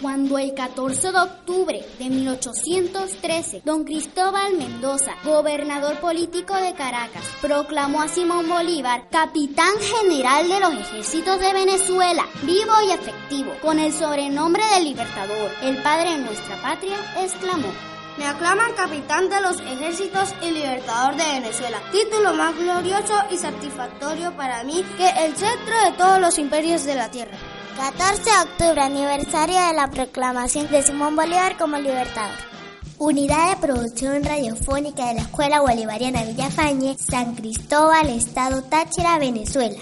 Cuando el 14 de octubre de 1813, don Cristóbal Mendoza, gobernador político de Caracas, proclamó a Simón Bolívar capitán general de los ejércitos de Venezuela, vivo y efectivo, con el sobrenombre de Libertador, el padre de nuestra patria, exclamó. Me aclaman capitán de los ejércitos y libertador de Venezuela, título más glorioso y satisfactorio para mí que el centro de todos los imperios de la tierra. 14 de octubre, aniversario de la proclamación de Simón Bolívar como libertador. Unidad de Producción Radiofónica de la Escuela Bolivariana Villafañe, San Cristóbal, Estado Táchira, Venezuela.